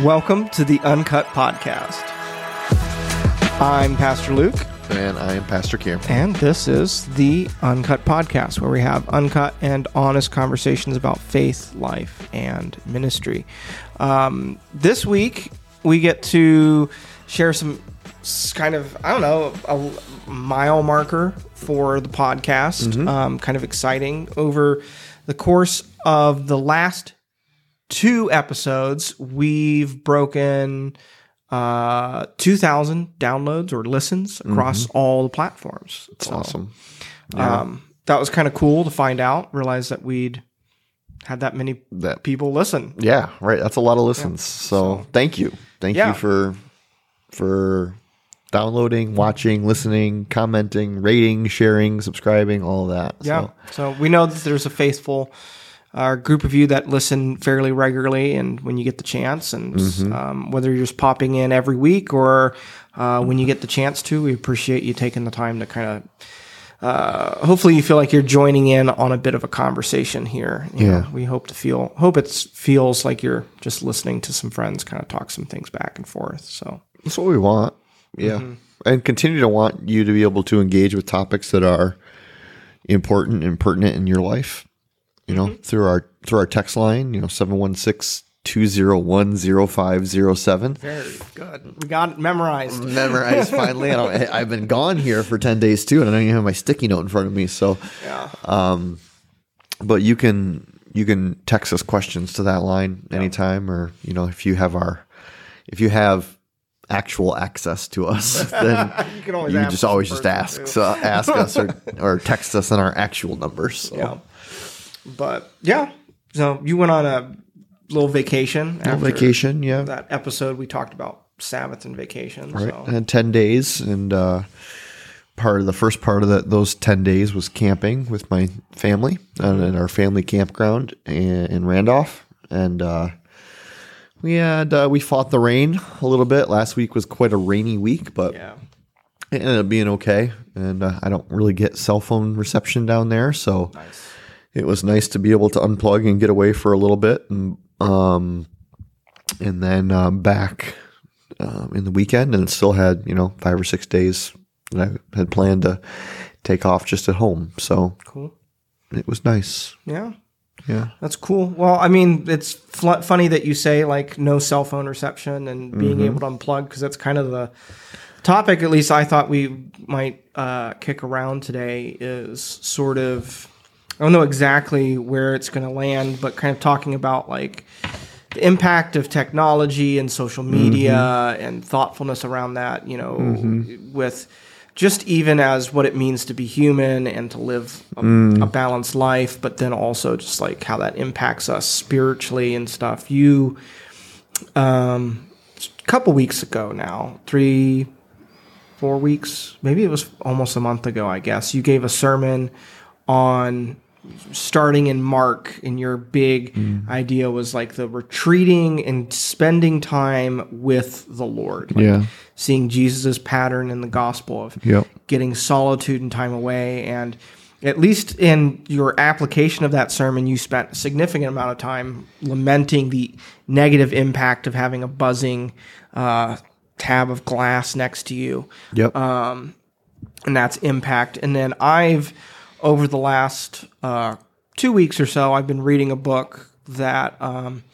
Welcome to the Uncut Podcast. I'm Pastor Luke, And I am Pastor Kim. and this is the Uncut Podcast, where we have uncut and honest conversations about faith, life, and ministry. Um, this week, we get to share some kind of, I don't know, a mile marker for the podcast. Um, kind of exciting. Over the course of the last two episodes, we've broken uh, 2,000 downloads or listens across all the platforms. It's So, awesome. Um, that was kind of cool to find out, realize that we'd had that many That people listen. yeah, right. That's a lot of listens. So, thank you. Thank Yeah. you for for downloading, watching, listening, commenting, rating, sharing, subscribing, all of that. Yeah. So, So we know that there's a faithful uh, group of you that listen fairly regularly and when you get the chance. And Mm-hmm. um, whether you're just popping in every week or uh, when you get the chance to, we appreciate you taking the time to kind of. Uh, hopefully, you feel like you're joining in on a bit of a conversation here. You Yeah. know, we hope to feel hope it feels like you're just listening to some friends kind of talk some things back and forth. So that's what we want. Yeah. Mm-hmm. And continue to want you to be able to engage with topics that are important and pertinent in your life. You know, Mm-hmm. through our through our text line, you know, 716 201 0507. very good. We got it memorized. memorized finally. I I've been gone here for 10 days too, and I don't even have my sticky note in front of me. So, Yeah. Um, but you can, you can text us questions to that line anytime, or, you know, if you have our, if you have actual access to us, then You can always you ask just always just ask, so ask us or, or text us on our actual numbers. So. Yeah. But yeah, so you went on a little vacation. On after vacation, yeah. That episode we talked about Sabbath and vacation. Right. So had 10 days and uh, part of the first part of that those 10 days was camping with my family uh, at our family campground in, in Randolph and uh, we had uh, we fought the rain a little bit last week was quite a rainy week but yeah, it ended up being okay and uh, I don't really get cell phone reception down there so nice. It was nice to be able to unplug and get away for a little bit and um and then um, back um, in the weekend and still had you know five or six days that I had planned to take off just at home so Cool. it was nice Yeah. yeah That's cool. Well, I mean, it's fl- funny that you say like no cell phone reception and being Mm-hmm. able to unplug because that's kind of the topic. At least I thought we might uh, kick around today is sort of I don't know exactly where it's going to land, but kind of talking about like the impact of technology and social media Mm-hmm. and thoughtfulness around that. You know, with just even as what it means to be human and to live a, a balanced life, but then also just like how that impacts us spiritually and stuff. You, um, a couple weeks ago now, three, four weeks, maybe it was almost a month ago, I guess, you gave a sermon on starting in Mark, and your big idea was like the retreating and spending time with the Lord. Like Yeah. Seeing Jesus' pattern in the gospel of Yep. getting solitude and time away. And at least in your application of that sermon, you spent a significant amount of time lamenting the negative impact of having a buzzing uh, tab of glass next to you yep and that's impact. And then I've, over the last uh, two weeks or so, I've been reading a book that um,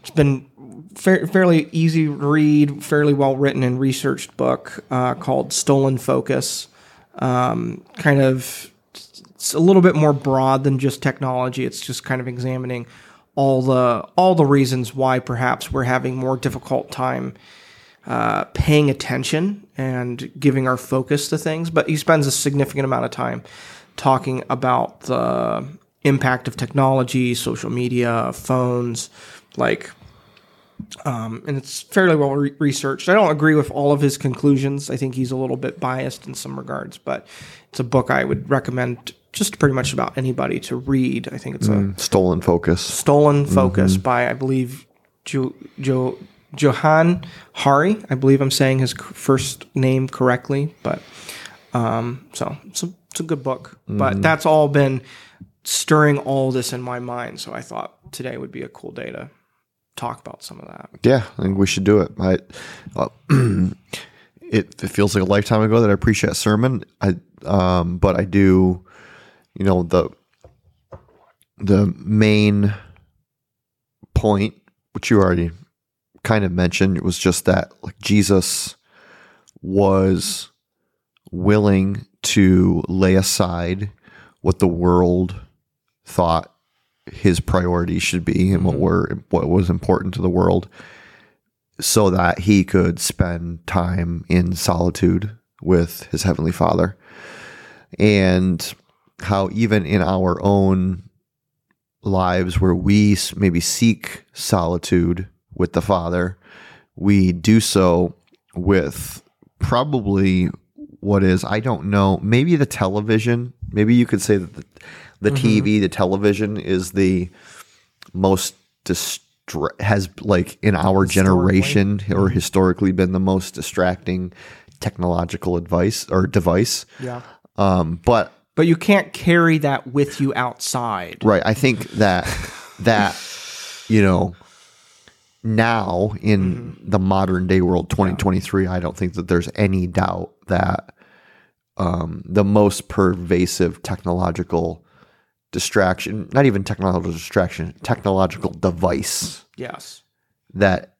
it's been fa- fairly easy to read, fairly well written and researched book uh, called Stolen Focus. Um, kind of, it's a little bit more broad than just technology. It's just kind of examining all the all the reasons why perhaps we're having more difficult time uh, paying attention and giving our focus to things, but he spends a significant amount of time talking about the impact of technology, social media, phones, like, um, and it's fairly well re- researched. I don't agree with all of his conclusions. I think he's a little bit biased in some regards, but it's a book I would recommend just pretty much about anybody to read. I think it's a stolen focus Stolen Focus by I believe jo, jo, Johann Hari. I believe I'm saying his c- first name correctly, but um, so it's a, it's a good book. But that's all been stirring all this in my mind. So I thought today would be a cool day to talk about some of that. Yeah, I think we should do it. I, well, it, it feels like a lifetime ago that I preached that sermon. I, um, but I do, you know, the the main point, which you already kind of mentioned, was just that like Jesus was willing to lay aside what the world thought his priorities should be and what mm-hmm. were what was important to the world so that he could spend time in solitude with his heavenly father. And how even in our own lives where we maybe seek solitude with the father we do so with probably what is. I don't know. Maybe the television. Maybe you could say that the, the mm-hmm. TV the television is the most distra- has like in our generation or mm-hmm. historically been the most distracting technological advice or device. Yeah. um but But you can't carry that with you outside. Right. I think that that you know now in mm-hmm. the modern day world 2023 I don't think that there's any doubt that um, the most pervasive technological distraction not even technological distraction technological device Yes. that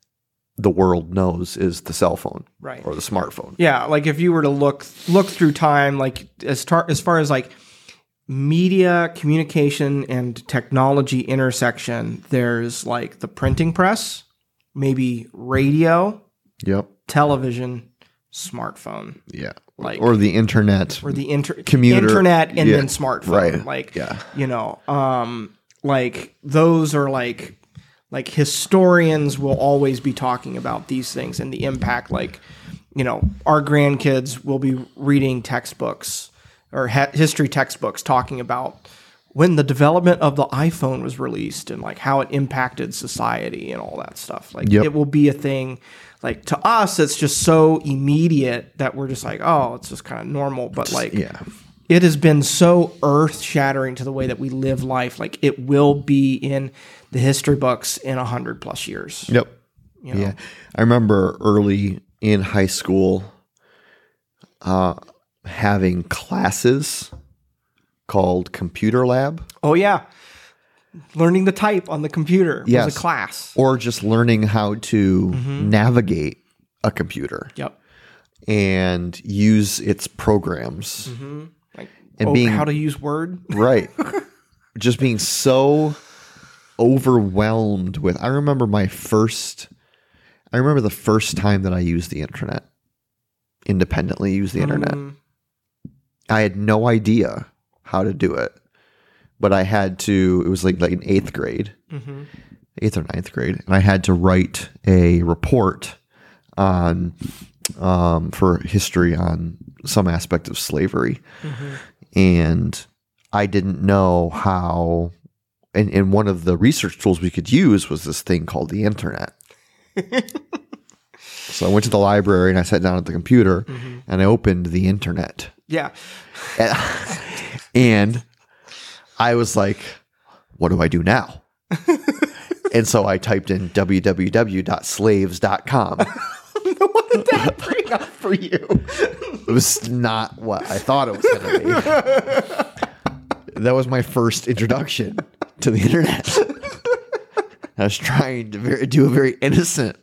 the world knows is the cell phone Right. or the smartphone Yeah, like if you were to look look through time, like as tar- as far as like media, communication, and technology intersection, there's like the printing press, maybe radio, yep television, smartphone, yeah Like- or the internet or the inter- Commuter- internet and yeah, then smartphone. right, Like yeah. you know, um, like those are like like historians will always be talking about these things and the impact. Like you know, our grandkids will be reading textbooks or ha- history textbooks talking about when the development of the iPhone was released and like how it impacted society and all that stuff. Like Yep. it will be a thing. Like to us, it's just so immediate that we're just like, oh, it's just kind of normal. But like, yeah it has been so earth shattering to the way that we live life. Like it will be in the history books in a hundred plus years. Yep. You know? Yeah. I remember early in high school uh, having classes called computer lab Oh yeah, learning the type on the computer was a class. or just learning how to Mm-hmm. navigate a computer Yep. and use its programs. Like And oh, being- how to use Word. Right. just being so overwhelmed with I remember my first I remember the first time that I used the internet. Independently used the internet. Mm, I had no idea how to do it, but I had to. It was like like in eighth grade, mhm. eighth or ninth grade, and I had to write a report on um, for history on some aspect of slavery, and I didn't know how. And, and one of the research tools we could use was this thing called the internet. so I went to the library and I sat down at the computer and I opened the internet Yeah. and I was like, what do I do now? and so I typed in www.slaves.com. what did that bring up for you? It was not what I thought it was going to be. That was my first introduction to the internet. I was trying to very, do a very innocent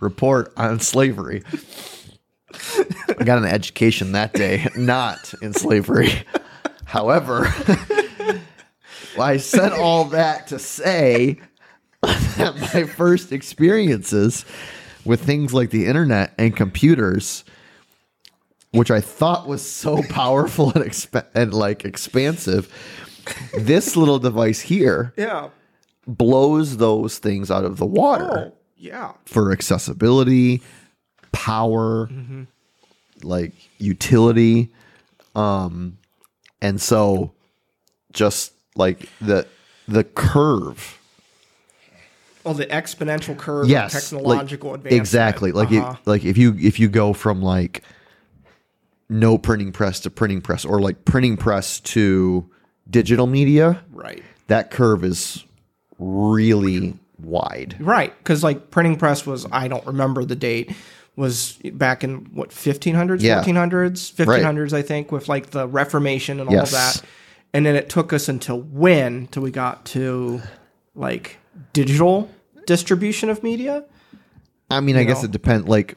report on slavery. I got an education that day, not in slavery. However, I said all that to say that my first experiences with things like the internet and computers, which I thought was so powerful and, exp- and like expansive, this little device here Yeah. blows those things out of the water Oh, yeah. for accessibility, power, like utility. Um and so just like the the curve. Oh, the exponential curve Yes. of like- technological advancement. Exactly. Like Uh-huh. it, like if you if you go from like no printing press to printing press or like printing press to digital media, right. that curve is really wide. Right, because like printing press was I don't remember the date was back in what 1500s, Yeah. 1400s, 1500s I think with like the Reformation and all Yes. of that. And then it took us until when till we got to like digital distribution of media? I mean, I guess it depends. Like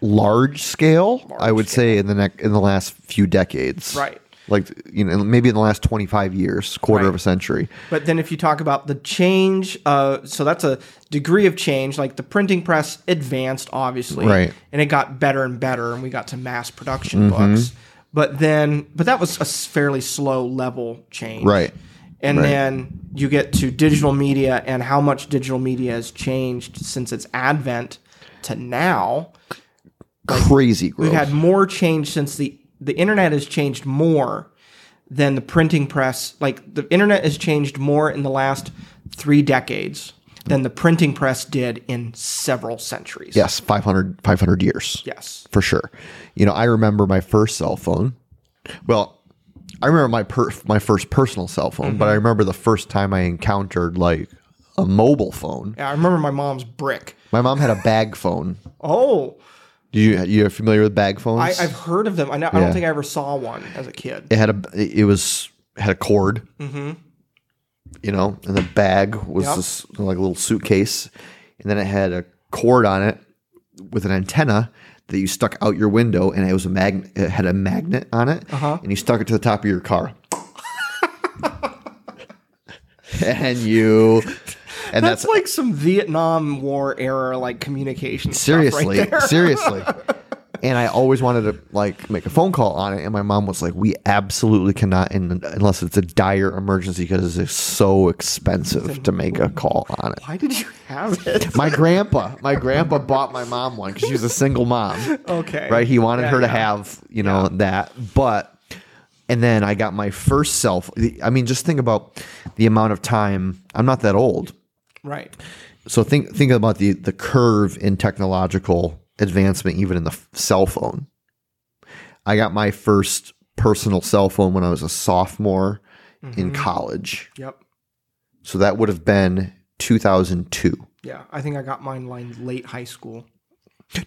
large scale, I Large would say in the neck in the last few decades, Right. Like you know, maybe in the last twenty five years, quarter Right. of a century. But then if you talk about the change, uh, so that's a degree of change. Like the printing press advanced, obviously, Right. Mm-hmm. and it got better and better, and we got to mass production books. But then, but that was a fairly slow level change, Right. And Right. then you get to digital media and how much digital media has changed since its advent to now. Crazy growth. We've had more change since the the internet has changed more than the printing press. Like the internet has changed more in the last three decades than the printing press did in several centuries. yes, 500, 500 years. Yes. for sure. You know, I remember my first cell phone. Well, I remember my per- my first personal cell phone, but I remember the first time I encountered like a mobile phone. Yeah, I remember my mom's brick. My mom had a bag phone. Oh, Do you you familiar with bag phones? I, I've heard of them. I, know, I don't think I ever saw one as a kid. it had a it was had a cord. Mm-hmm. You know, and the bag was Yep. this like a little suitcase, and then it had a cord on it with an antenna that you stuck out your window, and it was a magnet. It had a magnet on it, Uh-huh. and you stuck it to the top of your car. and you, and That's that's, like some Vietnam War era like communication. seriously, right seriously. And I always wanted to like make a phone call on it, and my mom was like, "We absolutely cannot, in, unless it's a dire emergency, because it's so expensive to make a call on it." Why did you have it? My grandpa, my grandpa bought my mom one because she was a single mom. Okay. right? He wanted Yeah, her to yeah. have, you know, that. But and then I got my first self. I mean, just think about the amount of time. I'm not that old, Right. so think think about the the curve in technological advancement, even in the f- cell phone. I got my first personal cell phone when I was a sophomore in college, Yep. so that would have been 2002. Yeah. I think I got mine like late high school.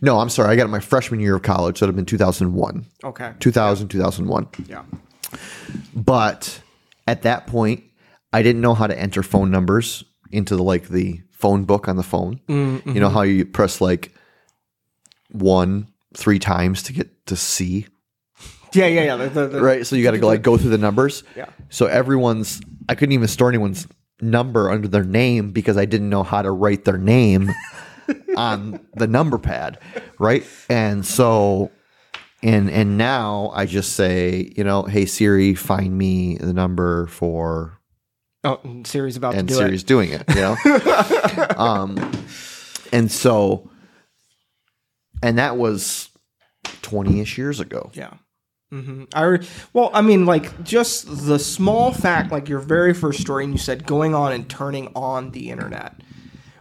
No, I'm sorry, I got it my freshman year of college. So that would have been 2001, Okay. 2000, 2001. Yeah. But at that point, I didn't know how to enter phone numbers into the like the phone book on the phone. Mm-hmm. You know how you press like one three times to get to C, Yeah. Yeah. Yeah. The, the, the, right? So you got to go like go through the numbers. Yeah. So everyone's I couldn't even store anyone's number under their name because I didn't know how to write their name on the number pad, right? And so and and now I just say, you know, hey Siri, find me the number for Oh, and Siri's about and to do Siri's it. doing it, you know. um, and so, and that was twenty ish years ago. Yeah. hmm I re- well, I mean, like just the small fact, like your very first story, and you said going on and turning on the internet.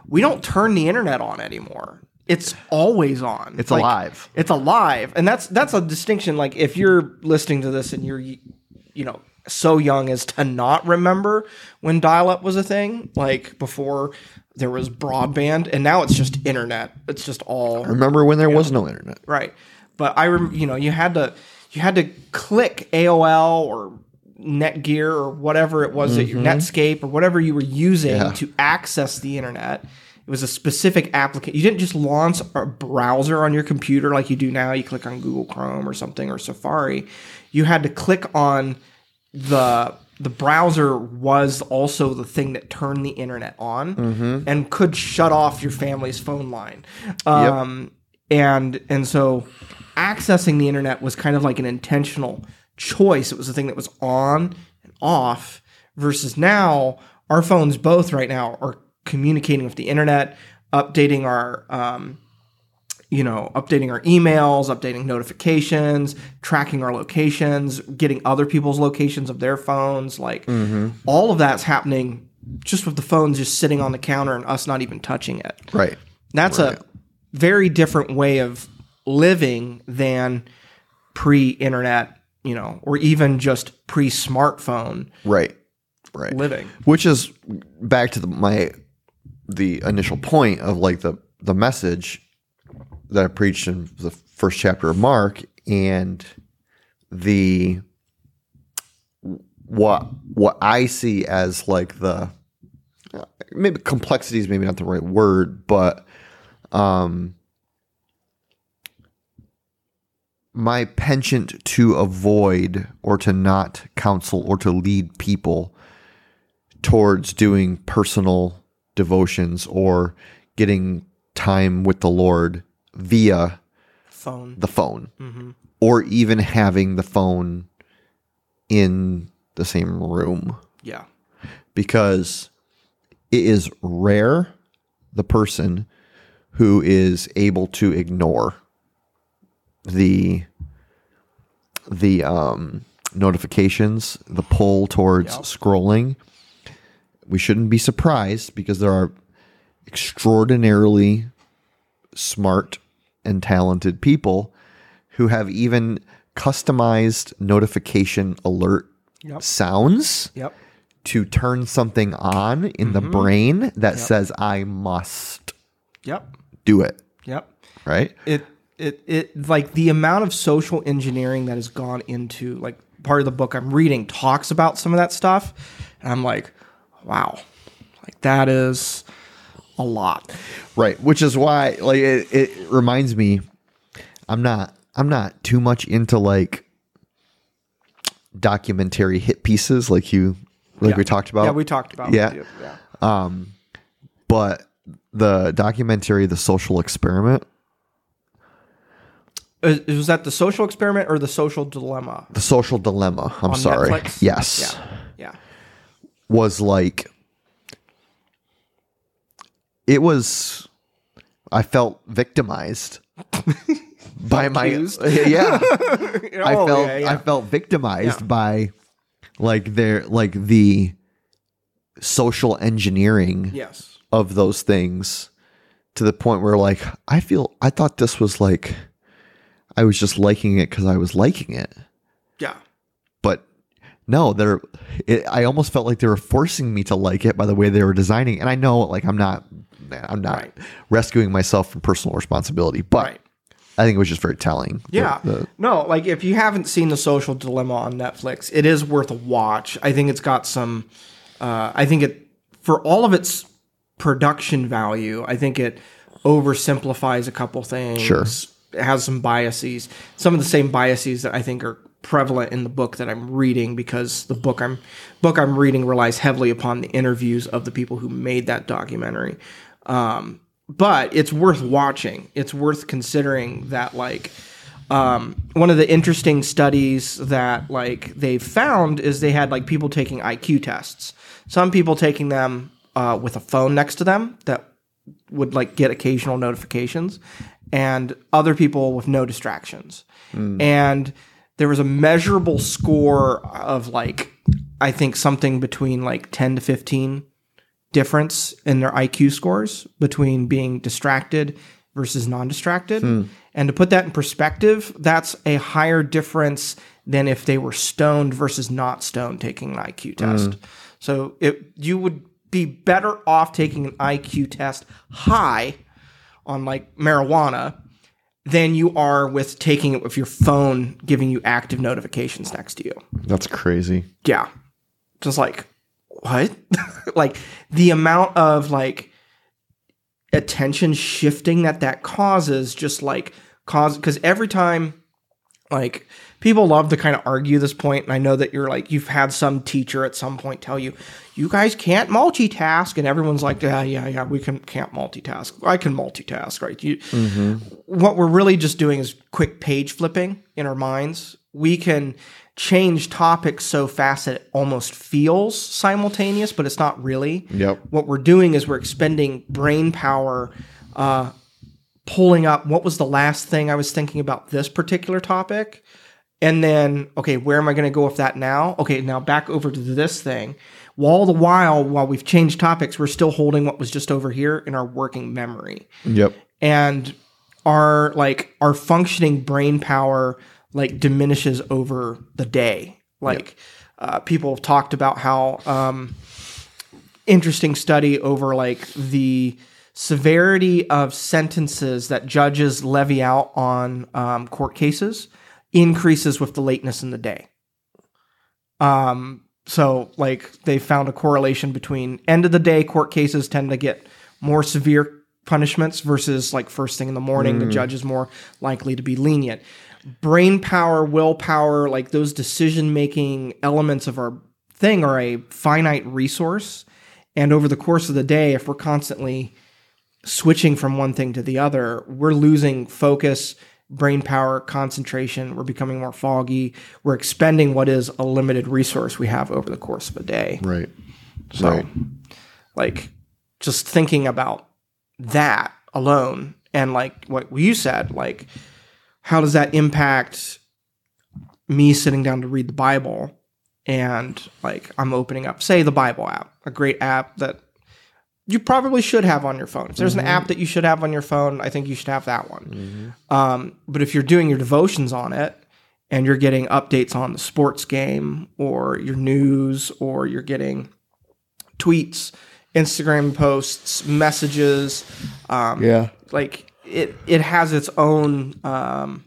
We don't turn the internet on anymore. It's always on. It's Like, alive. It's alive, and that's that's a distinction. Like if you're listening to this and you're, you know, so young as to not remember when dial-up was a thing, like before there was broadband, and now it's just internet. It's just all Remember when there was no internet? Right. But I rem- you know, you had to you had to click AOL or Netgear or whatever it was that your mm-hmm. Netscape or whatever you were using Yeah. to access the internet. It was a specific application. You didn't just launch a browser on your computer like you do now. You click on Google Chrome or something or Safari. You had to click on the the browser was also the thing that turned the internet on and could shut off your family's phone line. Um, and and so accessing the internet was kind of like an intentional choice. It was a thing that was on and off. Versus now, our phones both right now are communicating with the internet, updating our um, you know, updating our emails, updating notifications, tracking our locations, getting other people's locations of their phones. Like mm-hmm. all of that's happening just with the phones just sitting on the counter and us not even touching it. Right. That's a very different way of living than pre-internet, you know, or even just pre-smartphone Right. Right. living. Which is back to the, my the initial point of like the the message that I preached in the first chapter of Mark and the what what I see as like the maybe complexity is maybe not the right word, but um my penchant to avoid or to not counsel or to lead people towards doing personal devotions or getting time with the Lord via Phone. the phone or even having the phone in the same room Yeah. because it is rare the person who is able to ignore the the um, notifications, the pull towards Yep. scrolling. We shouldn't be surprised because there are extraordinarily smart and talented people who have even customized notification alert Yep. sounds Yep. to turn something on in the mm-hmm. brain that says I must Yep. do it, Yep. right? it it it like the amount of social engineering that has gone into like part of the book I'm reading talks about some of that stuff and I'm like wow like that is a lot Right, which is why like it, it reminds me I'm not I'm not too much into like documentary hit pieces like you like Yeah. we talked about. yeah we talked about Yeah. yeah but the documentary The Social Experiment, Uh, was that the social experiment or the social dilemma The Social Dilemma, I'm on sorry. Netflix Yes. yeah yeah was like it was I felt victimized by my yeah I Oh, felt yeah, yeah. I felt victimized Yeah. by like their like the social engineering yes of those things to the point where like I feel I thought this was like I was just liking it cuz I was liking it yeah but no, they're. It, I almost felt like they were forcing me to like it by the way they were designing. And I know, like, I'm not, I'm not Right. rescuing myself from personal responsibility, but Right. I think it was just very telling. The- Yeah. the- no, like if you haven't seen The Social Dilemma on Netflix, it is worth a watch. I think it's got some uh, I think it for all of its production value, I think it oversimplifies a couple things. Sure. It has some biases. Some of the same biases that I think are prevalent in the book that I'm reading because the book I'm book I'm reading relies heavily upon the interviews of the people who made that documentary. Um, but it's worth watching. It's worth considering that like um, one of the interesting studies that like they found is they had like people taking IQ tests. Some people taking them uh, with a phone next to them that would like get occasional notifications, and other people with no distractions. And there was a measurable score of like I think something between like ten to fifteen difference in their IQ scores between being distracted versus non-distracted. Hmm. And to put that in perspective, that's a higher difference than if they were stoned versus not stoned taking an IQ hmm. test. So it you would be better off taking an IQ test high on like marijuana than you are with taking it with your phone giving you active notifications next to you. that's crazy. Yeah. Just like, what? like the amount of like attention shifting that that causes just like cause because every time like people love to kind of argue this point and i know that you're like you've had some teacher at some point tell you you guys can't multitask and everyone's like yeah yeah yeah we can can't multitask i can multitask right you mm-hmm. what we're really just doing is quick page flipping in our minds. We can change topics so fast that it almost feels simultaneous, but it's not really. Yep. What we're doing is we're expending brain power, uh, pulling up what was the last thing I was thinking about this particular topic. And then, okay, where am I going to go with that now? Okay, now back over to this thing. While all the while, while we've changed topics, we're still holding what was just over here in our working memory Yep. and our like our functioning brain power like diminishes over the day. Like uh, people have talked about how um, interesting study over like the severity of sentences that judges levy out on um, court cases increases with the lateness in the day. Um, so like they found a correlation between end of the day court cases tend to get more severe punishments versus like first thing in the morning the judge is more likely to be lenient brain power willpower like those decision making elements of our thing are a finite resource and over the course of the day if we're constantly switching from one thing to the other we're losing focus brain power concentration we're becoming more foggy we're expending what is a limited resource we have over the course of a day Right. so, Right. like, just thinking about that alone, and like what you said, like, how does that impact me sitting down to read the Bible? And like, I'm opening up, say, the Bible app, a great app that you probably should have on your phone. If there's an app that you should have on your phone, I think you should have that one. Um, but if you're doing your devotions on it, and you're getting updates on the sports game or your news or you're getting tweets, Instagram posts, messages. Um, Yeah. Like it, it has its own. Um,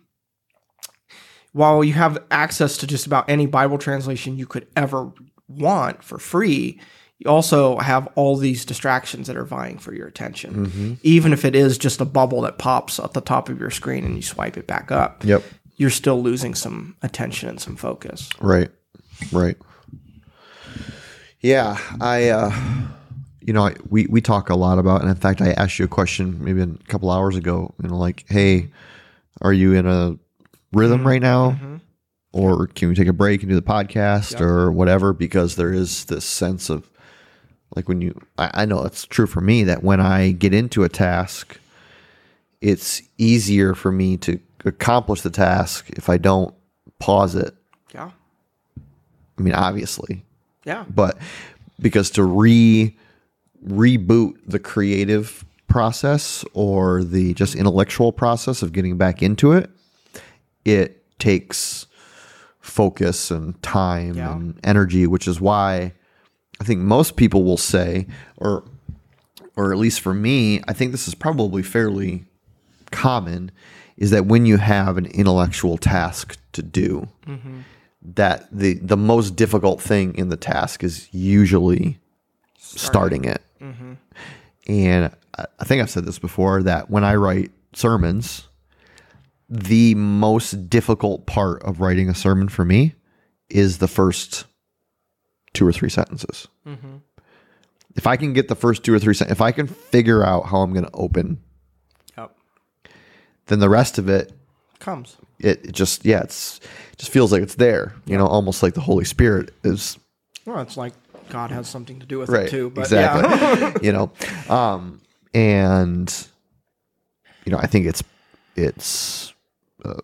while you have access to just about any Bible translation you could ever want for free, you also have all these distractions that are vying for your attention. Even if it is just a bubble that pops at the top of your screen and you swipe it back up, Yep. you're still losing some attention and some focus. Right. Right. Yeah, I uh you know, we we talk a lot about and in fact I asked you a question maybe a couple hours ago, you know, like, "Hey, are you in a rhythm right now?" Mm-hmm. Or can we take a break and do the podcast or whatever because there is this sense of like when you I, I know it's true for me that when I get into a task it's easier for me to accomplish the task if I don't pause it Yeah. I mean, obviously, Yeah. but because to re reboot the creative process or the just intellectual process of getting back into it, it takes focus and time Yeah. and energy, which is why I think most people will say, or or at least for me, I think this is probably fairly common, is that when you have an intellectual task to do, mm-hmm. that the the most difficult thing in the task is usually starting, it. Mm-hmm. And I think I've said this before that when I write sermons, the most difficult part of writing a sermon for me is the first two or three sentences. Mm-hmm. If I can get the first two or three sentences, if I can figure out how I'm going to open, Yep. then the rest of it Comes. it, it just yeah it's it just feels like it's there you know almost like the holy spirit is Well, it's like God has something to do with right it too. But exactly yeah. you know um and you know i think it's it's uh,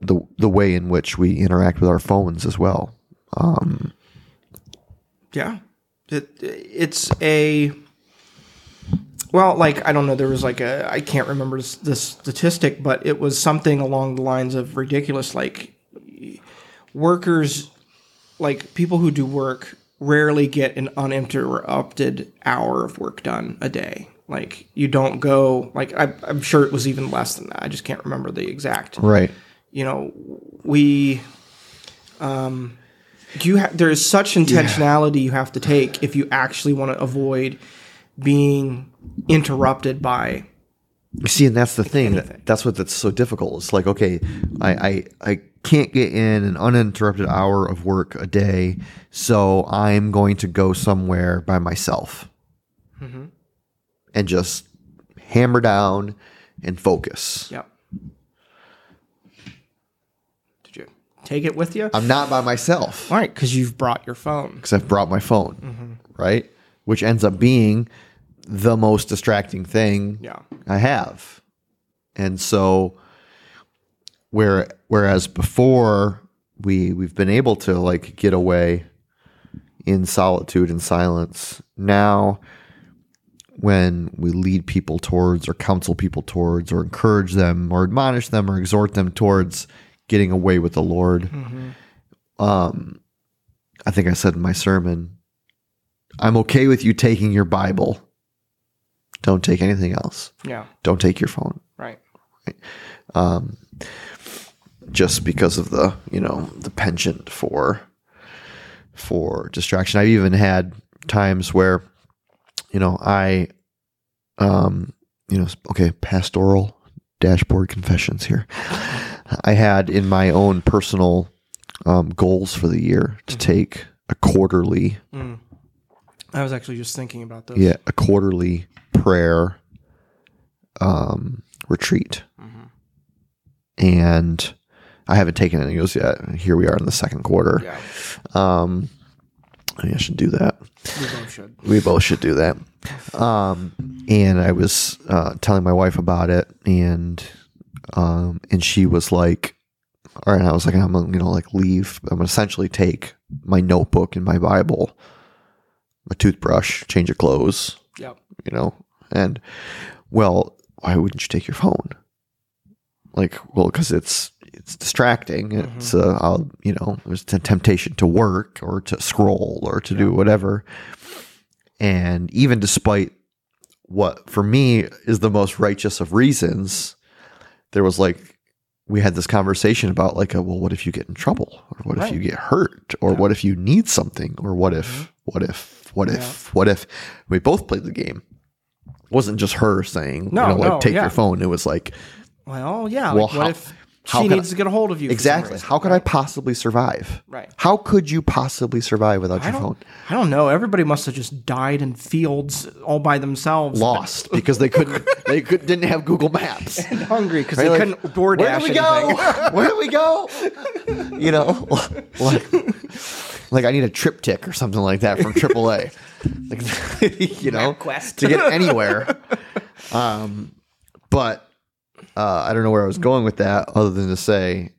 the the way in which we interact with our phones as well Um, Yeah. It it's a well, like I don't know, there was like a I can't remember this, this statistic, but it was something along the lines of ridiculous like workers like people who do work rarely get an uninterrupted hour of work done a day. Like you don't go like I, I'm sure it was even less than that. I just can't remember the exact right you know, we um you ha- there is such intentionality you have to take if you actually want to avoid being interrupted by You see, and that's the thing. anything. That's what that's so difficult. It's like, okay, I, I I can't get in an uninterrupted hour of work a day, so I'm going to go somewhere by myself mm-hmm. and just hammer down and focus. yeah. Did you take it with you? I'm not by myself All right, because you've brought your phone. because I've brought my phone, mm-hmm. right? Which ends up being the most distracting thing Yeah. I have. And so where whereas before we we've been able to like get away in solitude and silence, now when we lead people towards or counsel people towards or encourage them or admonish them or exhort them towards getting away with the Lord. Um I think I said in my sermon I'm okay with you taking your Bible. Don't take anything else. Yeah. Don't take your phone. Right. Right. Just because of the you know the penchant for for distraction. I've even had times where you know I um you know okay pastoral dashboard confessions here. I had in my own personal um, goals for the year to take a quarterly I was actually just thinking about this. yeah a quarterly prayer um retreat and I haven't taken any of those yet. Here we are in the second quarter. Yeah. Um, I, think I should do that. We both should. We both should do that. Um, and I was uh, telling my wife about it, and um, and she was like, "All right." I was like, "I'm gonna, you know, like leave. I'm gonna essentially take my notebook and my Bible, my toothbrush, change of clothes, Yep. you know, and well, why wouldn't you take your phone? Like, well, because it's it's distracting. It's uh, I'll, you know, there's a temptation to work or to scroll or to do whatever. And even despite what for me is the most righteous of reasons, there was like we had this conversation about like, a, well, what if you get in trouble, or what if you get hurt, or what if you need something, or what if, what if, what if, what if we both played the game. It wasn't just her saying, No, you know, like no, take yeah. your phone. It was like, Well, yeah. Well, like, what how- if how she needs I- to get a hold of you? exactly. How could I possibly survive? Right. How could you possibly survive without I your phone? I don't know. Everybody must have just died in fields all by themselves. Lost because they couldn't. they could, didn't have Google Maps. and hungry because Right, they like, couldn't DoorDash Where do we anything. go? Where do we go? You know, like, like I need a TripTik or something like that from AAA. Like, you know, MapQuest. to get anywhere. Um, but uh, I don't know where I was going with that, other than to say,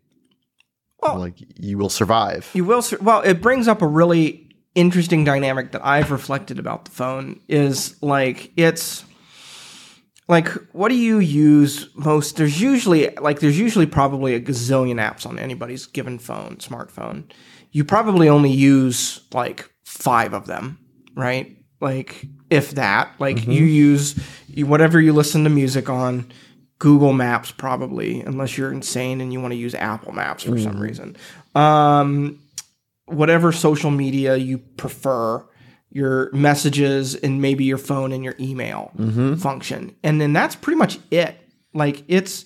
Well- like, you will survive. You will. sur- Well, it brings up a really interesting dynamic that I've reflected about the phone. Is like it's like what do you use most? There's usually like there's usually probably a gazillion apps on anybody's given phone, smartphone. You probably only use like five of them, right? Like if that. Like you use you, whatever you listen to music on. Google Maps probably, unless you're insane and you want to use Apple Maps for some reason. Um, whatever social media you prefer, your messages and maybe your phone and your email function. And then that's pretty much it. Like it's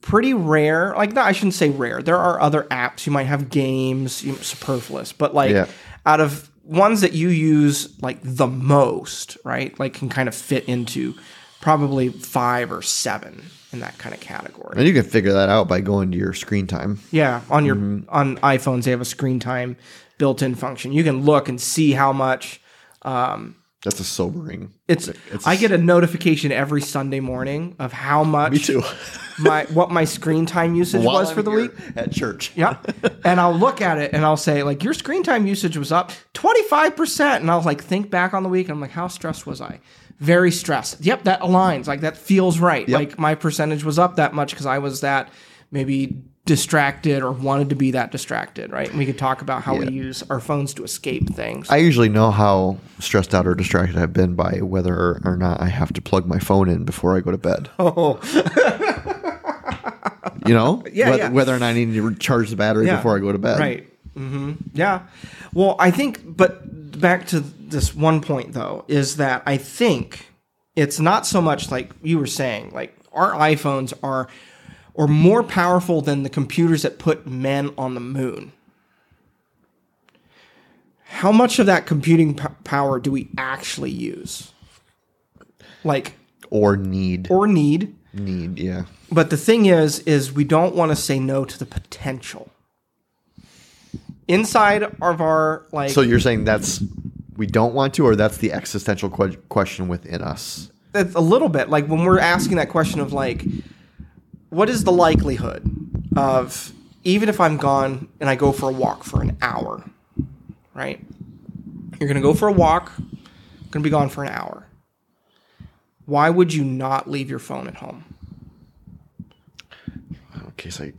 pretty rare. Like no, I shouldn't say rare. There are other apps. You might have games, you superfluous, but like Yeah. out of ones that you use like the most, right? Like can kind of fit into probably five or seven in that kind of category. And you can figure that out by going to your screen time. Yeah, on your Mm-hmm. on iPhones they have a screen time built-in function. You can look and see how much That's a sobering. it's. It's- I get a notification every Sunday morning of how much Me too. my what my screen time usage While was I'm for the week. at church. Yeah, and I'll look at it and I'll say like your screen time usage was up twenty five percent, and I'll like think back on the week. And I'm like, how stressed was I? Very stressed. Yep, that aligns. Like that feels right. Like my percentage was up that much because I was that maybe distracted or wanted to be that distracted. Right. And we could talk about how we use our phones to escape things. I usually know how stressed out or distracted I've been by whether or not I have to plug my phone in before I go to bed. oh, You know, Yeah, whether, yeah. whether or not I need to recharge the battery Yeah. before I go to bed. Right. Hmm Yeah. Well, I think, but back to this one point though, is that I think it's not so much like you were saying, like our iPhones are or more powerful than the computers that put men on the moon. How much of that computing p- power do we actually use? Like, Or need or need? need. Yeah. But the thing is, is we don't want to say no to the potential. Inside of our like, So you're saying that's we don't want to, or that's the existential que- question within us. it's a little bit like when we're asking that question of like, what is the likelihood of even if I'm gone and I go for a walk for an hour, right? You're gonna go for a walk, gonna be gone for an hour. Why would you not leave your phone at home? In case I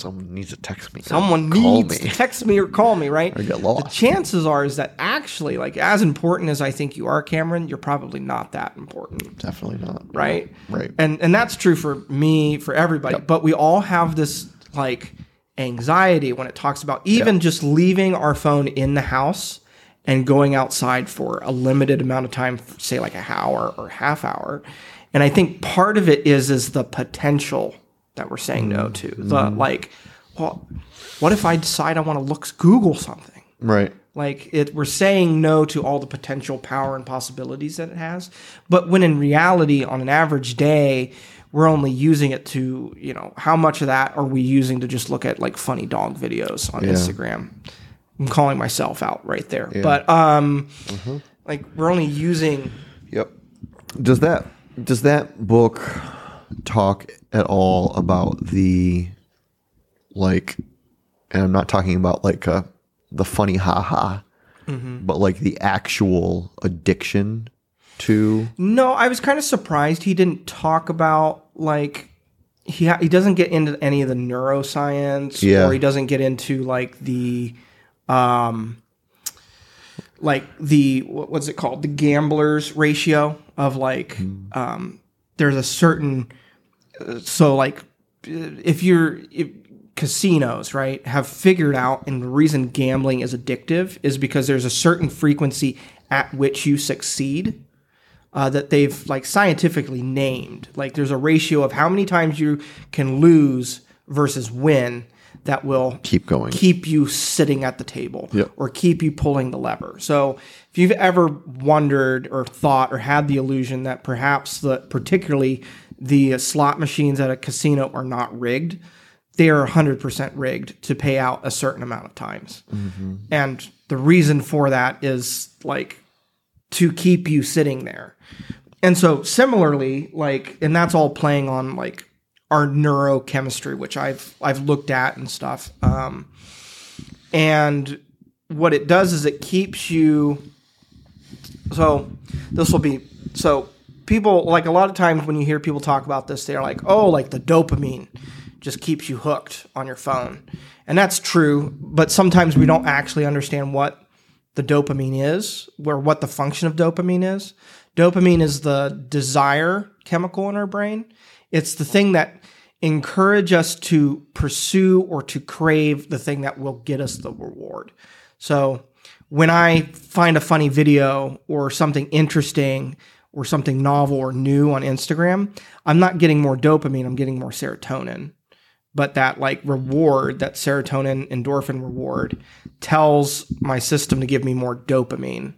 someone needs to text me. someone needs me. to text me or call me, right? Or get lost. The chances are is that actually, like as important as I think you are, Cameron, you're probably not that important. Definitely not. right? Right. And and that's true for me, for everybody. But we all have this like anxiety when it talks about even just leaving our phone in the house and going outside for a limited amount of time, say like a hour or half hour. And I think part of it is is the potential that we're saying no mm-hmm. to. The mm-hmm. like, well, what if I decide I want to look Google something? Right. Like it, we're saying no to all the potential power and possibilities that it has. But when in reality, on an average day, we're only using it to, you know, how much of that are we using to just look at like funny dog videos on Instagram? I'm calling myself out right there. But um, mm-hmm. like we're only using. Yep. Does that does that book talk at all about the like and I'm not talking about like uh the funny haha but like the actual addiction to No, I was kind of surprised he didn't talk about like he ha- he doesn't get into any of the neuroscience Yeah. or he doesn't get into like the um like the what's it called? The gamblers ratio of like um there's a certain so like if you're if casinos right have figured out and the reason gambling is addictive is because there's a certain frequency at which you succeed uh, that they've like scientifically named like there's a ratio of how many times you can lose versus win that will keep going. keep you sitting at the table Yep. or keep you pulling the lever. So if you've ever wondered or thought or had the illusion that perhaps the particularly the slot machines at a casino are not rigged, they are 100% rigged to pay out a certain amount of times. And the reason for that is like to keep you sitting there. And so similarly, like, and that's all playing on like our neurochemistry, which I've I've looked at and stuff. Um, and what it does is it keeps you. So this will be so people like a lot of times when you hear people talk about this, they're like, oh, like the dopamine just keeps you hooked on your phone, and that's true. But sometimes we don't actually understand what the dopamine is, or what the function of dopamine is. Dopamine is the desire chemical in our brain. It's the thing that encourage us to pursue or to crave the thing that will get us the reward. So when I find a funny video or something interesting or something novel or new on Instagram, I'm not getting more dopamine, I'm getting more serotonin. But that like reward, that serotonin endorphin reward tells my system to give me more dopamine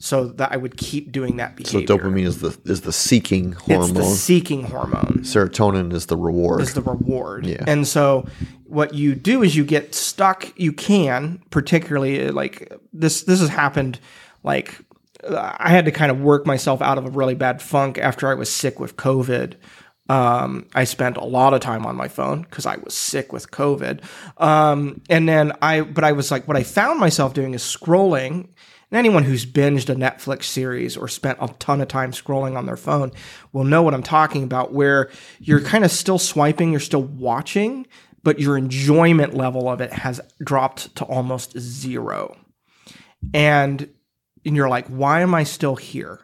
so that I would keep doing that behavior. So dopamine is the is the seeking hormone. it's the seeking hormone Serotonin is the reward. is the reward. Yeah. And so what you do is you get stuck. You can, particularly uh, like this. This has happened. Like uh, I had to kind of work myself out of a really bad funk after I was sick with COVID. Um, I spent a lot of time on my phone because I was sick with COVID. Um, and then I, but I was like, what I found myself doing is scrolling. And anyone who's binged a Netflix series or spent a ton of time scrolling on their phone will know what I'm talking about, where you're kind of still swiping, you're still watching, but your enjoyment level of it has dropped to almost zero. And, and you're like, why am I still here?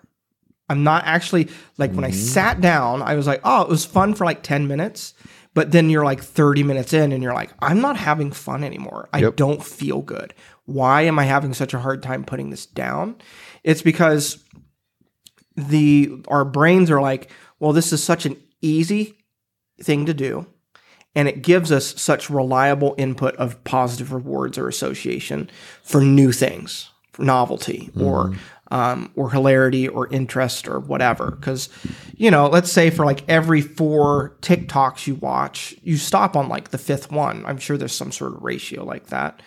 I'm not actually like when I mm-hmm. sat down, I was like, oh, it was fun for like 10 minutes. But then you're like 30 minutes in and you're like, I'm not having fun anymore. I Yep. don't feel good. Why am I having such a hard time putting this down? It's because the our brains are like, well, this is such an easy thing to do. And it gives us such reliable input of positive rewards or association for new things, for novelty or um, or hilarity or interest or whatever. Because, you know, let's say for like every four TikToks you watch, you stop on like the fifth one. I'm sure there's some sort of ratio like that.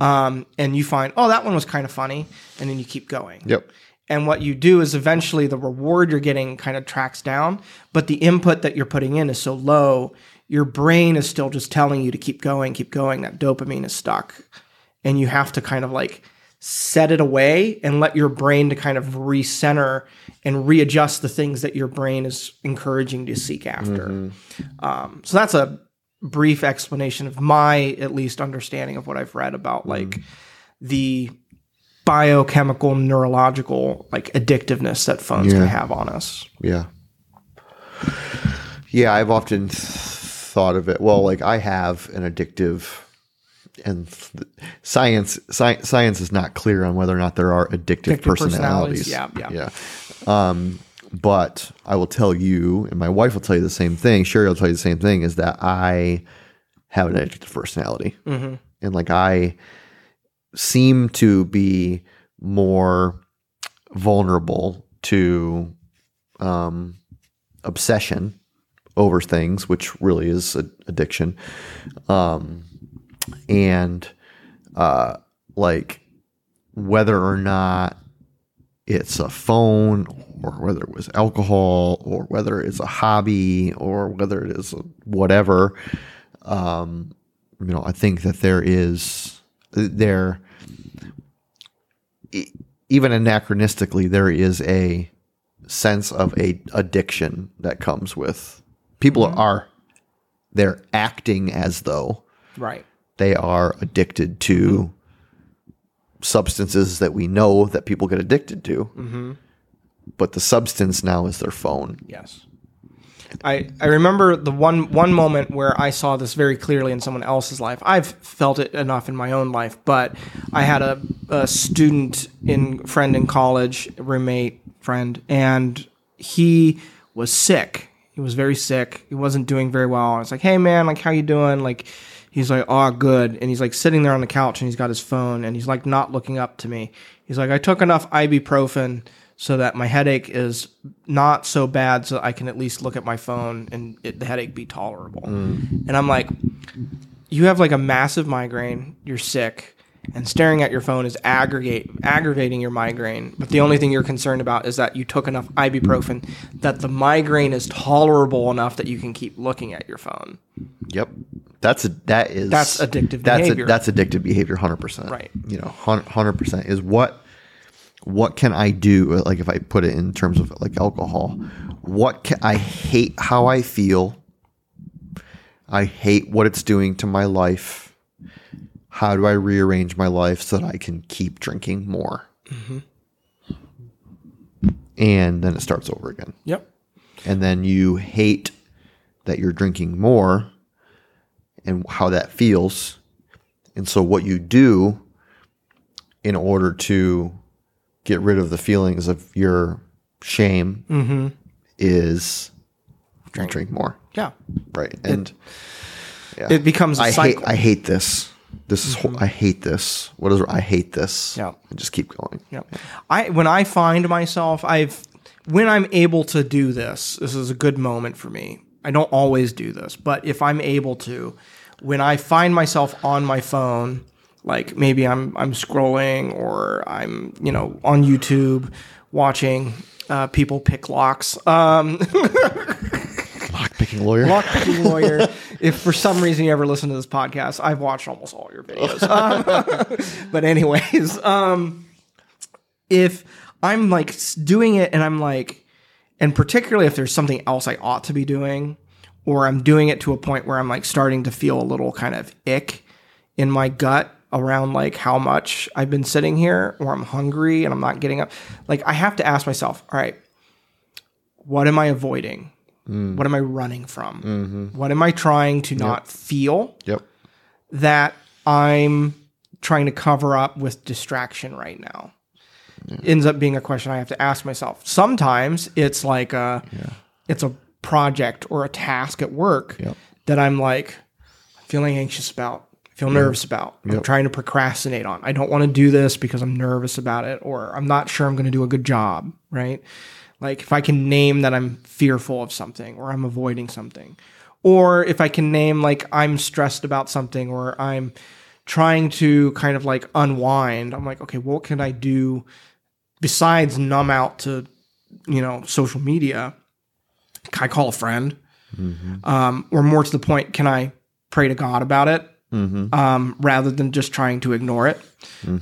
Um, and you find, oh, that one was kind of funny. And then you keep going. yep. And what you do is eventually the reward you're getting kind of tracks down, but the input that you're putting in is so low, your brain is still just telling you to keep going, keep going. That dopamine is stuck. And you have to kind of like set it away and let your brain to kind of recenter and readjust the things that your brain is encouraging to seek after. Um, so that's a brief explanation of my at least understanding of what I've read about like the biochemical neurological like addictiveness that phones can have on us. Yeah. Yeah, I've often th- thought of it. Well, like I have an addictive, and th- science sci- science is not clear on whether or not there are addictive, Addictive personalities. personalities, yeah, yeah. Um, but I will tell you, and my wife will tell you the same thing. Sherry will tell you the same thing. Is that I have an addictive personality, Mm-hmm. and like I seem to be more vulnerable to um, obsession over things, which really is a, addiction. Um, and uh, like whether or not it's a phone or whether it was alcohol or whether it's a hobby or whether it is whatever, um, you know, I think that there is there even anachronistically there is a sense of a addiction that comes with people mm-hmm. are they're acting as though Right. they are addicted to mm-hmm. substances that we know that people get addicted to mm-hmm. But the substance now is their phone Yes. I, I remember the one one moment where I saw this very clearly in someone else's life. I've felt it enough in my own life, but I had a, a student in friend in college, roommate friend, and he was sick. He was very sick. He wasn't doing very well. I was like, "Hey man, like how you doing?" Like he's like, "Oh, good." And he's like sitting there on the couch and he's got his phone and he's like not looking up to me. He's like, "I took enough ibuprofen so that my headache is not so bad so I can at least look at my phone and it, the headache be tolerable." Mm. And I'm like, "You have like a massive migraine. You're sick." And staring at your phone is aggregate aggravating your migraine. But the only thing you're concerned about is that you took enough ibuprofen that the migraine is tolerable enough that you can keep looking at your phone. Yep. That's a that is That's addictive that's behavior. A, that's addictive behavior, hundred percent. Right. You know, hundred percent is what what can I do? Like if I put it in terms of like alcohol, what can I hate how I feel? I hate what it's doing to my life. How do I rearrange my life so that I can keep drinking more? Mm-hmm. And then it starts over again Yep. and then you hate that you're drinking more and how that feels. And so, what you do in order to get rid of the feelings of your shame mm-hmm. is drink. drink more. Yeah. Right. And yeah. It becomes a I hate. I hate this. This is, ho- I hate this. What is, I hate this. Yeah. And just keep going. Yeah. I when I find myself, I've when I'm able to do this, this is a good moment for me. I don't always do this, but if I'm able to, when I find myself on my phone, like maybe I'm I'm scrolling or I'm you know on YouTube watching uh, people pick locks. Um, Lock picking lawyer. lock picking lawyer. if for some reason you ever listen to this podcast, I've watched almost all your videos. Um, but anyways, um, if I'm like doing it and I'm like, and particularly if there's something else I ought to be doing, or I'm doing it to a point where I'm like starting to feel a little kind of ick in my gut around like how much I've been sitting here, or I'm hungry and I'm not getting up. Like I have to ask myself, all right, what am I avoiding? Mm. What am I running from? Mm-hmm. What am I trying to not feel Yep. that I'm trying to cover up with distraction right now? Ends up being a question I have to ask myself. Sometimes it's like a it's a project or a task at work Yep. that I'm like feeling anxious about, feel nervous about. I'm trying to procrastinate on. I don't want to do this because I'm nervous about it or I'm not sure I'm going to do a good job, right? Like if I can name that I'm fearful of something or I'm avoiding something. Or if I can name like I'm stressed about something or I'm trying to kind of like unwind, I'm like, okay, what can I do besides numb out to, you know, social media? Can I call a friend? Um, or more to the point, can I pray to God about it um, rather than just trying to ignore it?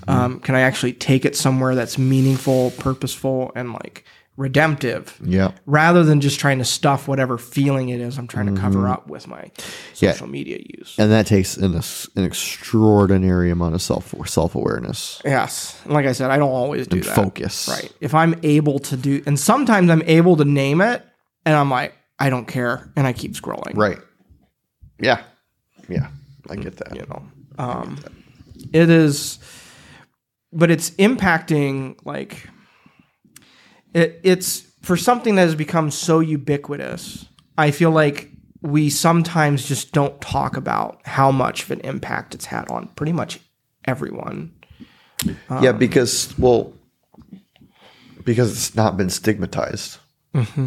Um, can I actually take it somewhere that's meaningful, purposeful, and like redemptive Yeah. rather than just trying to stuff whatever feeling it is I'm trying to cover up with my Mm-hmm. Yeah. social media use. And that takes an, an extraordinary amount of self self awareness Yes. And like I said, I don't always do and that. focus. Right. If I'm able to do, and sometimes I'm able to name it and I'm like, I don't care. And I keep scrolling. Right. Yeah. Yeah. I get that. You know, um, it is, but it's impacting like, it, it's for something that has become so ubiquitous. I feel like we sometimes just don't talk about how much of an impact it's had on pretty much everyone. yeah, um, because well, because it's not been stigmatized. Mm-hmm.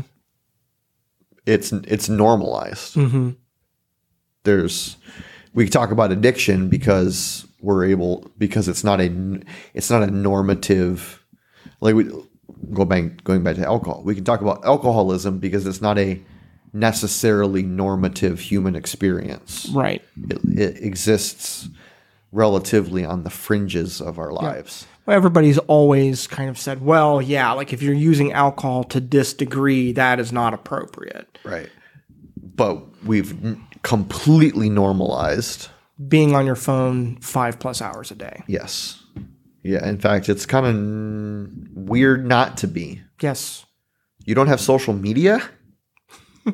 It's it's normalized. Mm-hmm. There's we talk about addiction because we're able because it's not a it's not a normative like we go back going back to alcohol. We can talk about alcoholism because it's not a necessarily normative human experience. Right. It, it exists relatively on the fringes of our lives. Well, everybody's always kind of said, well, yeah, like if you're using alcohol to this degree, that is not appropriate. Right. But we've completely normalized. Being on your phone five plus hours a day. Yes. Yeah. In fact, it's kind of n- weird not to be. Yes. You don't have social media?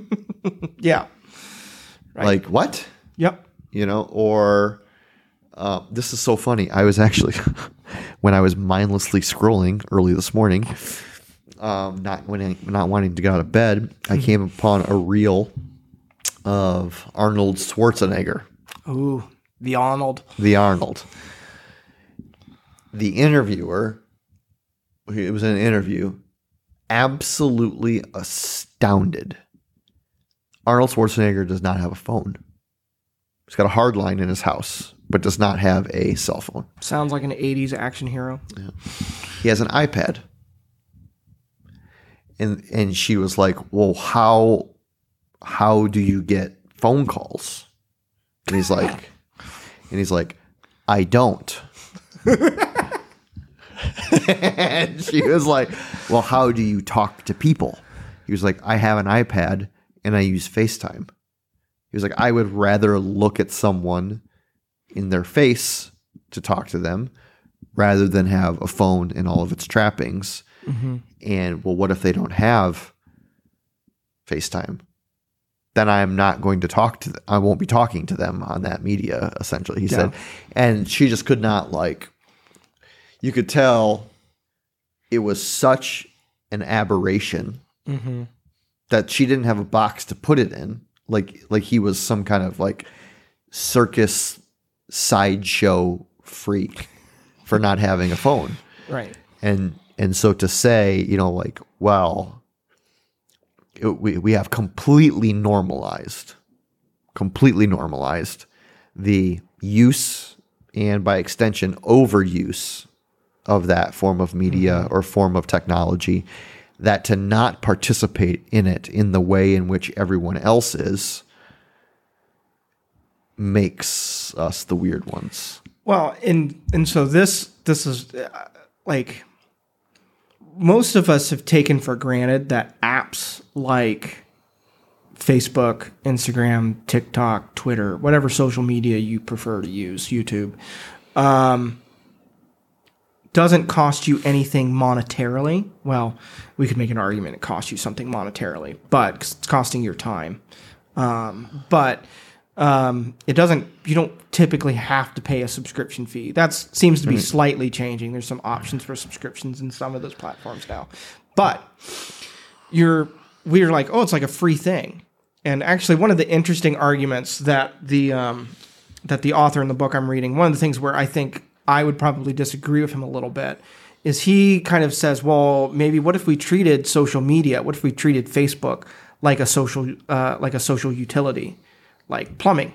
Yeah. Like what? Yep. You know, or uh, this is so funny. I was actually, when I was mindlessly scrolling early this morning, um, not when not wanting to get out of bed, I came upon a reel of Arnold Schwarzenegger. Ooh, the Arnold. the Arnold. The interviewer, it was an interview, absolutely astounded. Arnold Schwarzenegger does not have a phone. He's got a hard line in his house, but does not have a cell phone. Sounds like an 80s action hero. He has an iPad. And and she was like, "Well, how how do you get phone calls?" And he's like and he's like, "I don't." and she was like, "Well, how do you talk to people?" He was like, "I have an iPad and I use FaceTime." He was like, "I would rather look at someone in their face to talk to them rather than have a phone and all of its trappings." Mm-hmm. And well, what if they don't have FaceTime? Then I'm not going to talk to them. I won't be talking to them on that media, essentially, he said. And she just could not like you could tell it was such an aberration mm-hmm. that she didn't have a box to put it in. Like like he was some kind of like circus sideshow freak for not having a phone Right. and and so to say you know like well it, we, we have completely normalized completely normalized the use and by extension overuse of that form of media or form of technology that to not participate in it in the way in which everyone else is makes us the weird ones. Well, and and so this this is uh, like most of us have taken for granted that apps like Facebook, Instagram, TikTok, Twitter, whatever social media you prefer to use, YouTube, um, doesn't cost you anything monetarily. Well, we could make an argument it costs you something monetarily, but it's costing your time. Um, but um, it doesn't. You don't typically have to pay a subscription fee. That seems to be slightly changing. There's some options for subscriptions in some of those platforms now, but you're we're like, oh, it's like a free thing. And actually, one of the interesting arguments that the um, that the author in the book I'm reading, one of the things where I think I would probably disagree with him a little bit, is he kind of says, well, maybe what if we treated social media, what if we treated Facebook like a social uh, like a social utility, like plumbing,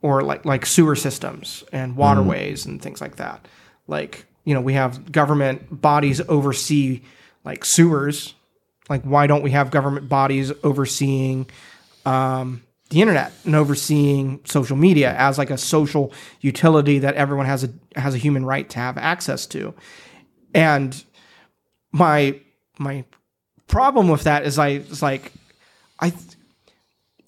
or like like sewer systems and waterways and things like that. Like you know, we have government bodies oversee like sewers. Like, why don't we have government bodies overseeing um, the internet and overseeing social media as like a social utility that everyone has a has a human right to have access to? And my my problem with that is I is like I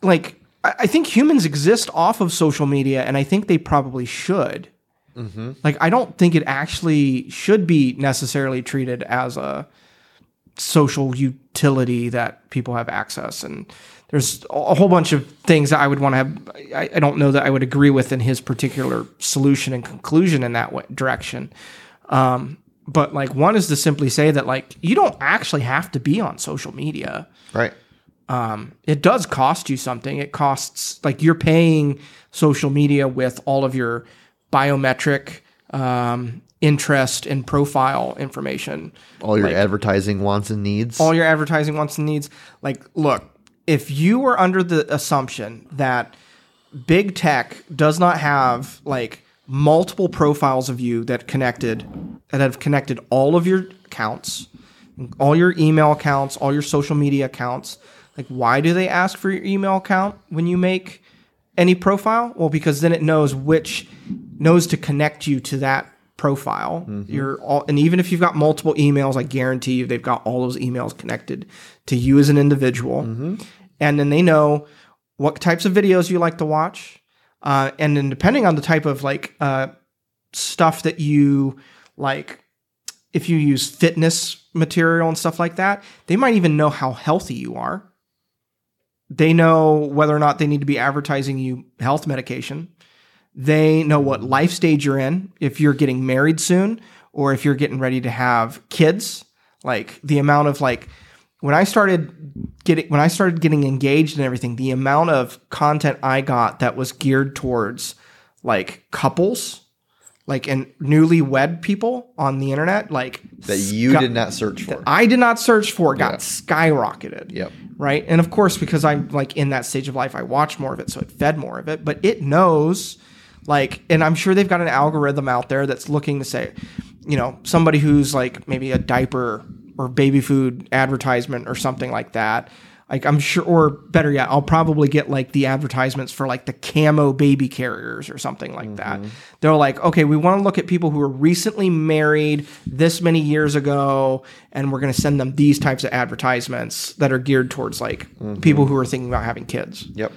like I I think humans exist off of social media, and I think they probably should. Like I don't think it actually should be necessarily treated as a social utility that people have access and there's a whole bunch of things that I would want to have. I, I don't know that I would agree with in his particular solution and conclusion in that way, direction. Um, but like one is to simply say that like you don't actually have to be on social media. Right. It does cost you something. It costs like you're paying social media with all of your biometric um, interest and profile information All your advertising wants and needs. all your advertising wants and needs. Like, look, if you were under the assumption that big tech does not have like multiple profiles of you that connected that have connected all of your accounts, all your email accounts, all your social media accounts, like why do they ask for your email account when you make any profile? Well, because then it knows which knows to connect you to that profile. You're all, and even if you've got multiple emails, I guarantee you they've got all those emails connected to you as an individual. And then they know what types of videos you like to watch. Uh, and then depending on the type of like uh, stuff that you like, if you use fitness material and stuff like that, they might even know how healthy you are. They know whether or not they need to be advertising you health medication. They know what life stage you're in, if you're getting married soon or if you're getting ready to have kids. Like the amount of like when I started getting when I started getting engaged and everything, the amount of content I got that was geared towards like couples, like and newlywed people on the internet, like that you sky- did not search for. I did not search for got skyrocketed. Yep. Right. And of course, because I'm like in that stage of life, I watch more of it. So it fed more of it. But it knows, like, and I'm sure they've got an algorithm out there that's looking to say, you know, somebody who's like maybe a diaper or baby food advertisement or something like that. Like I'm sure, or better yet, I'll probably get like the advertisements for like the camo baby carriers or something like that. Mm-hmm. They're like, okay, we want to look at people who were recently married this many years ago, and we're going to send them these types of advertisements that are geared towards like mm-hmm. people who are thinking about having kids. Yep.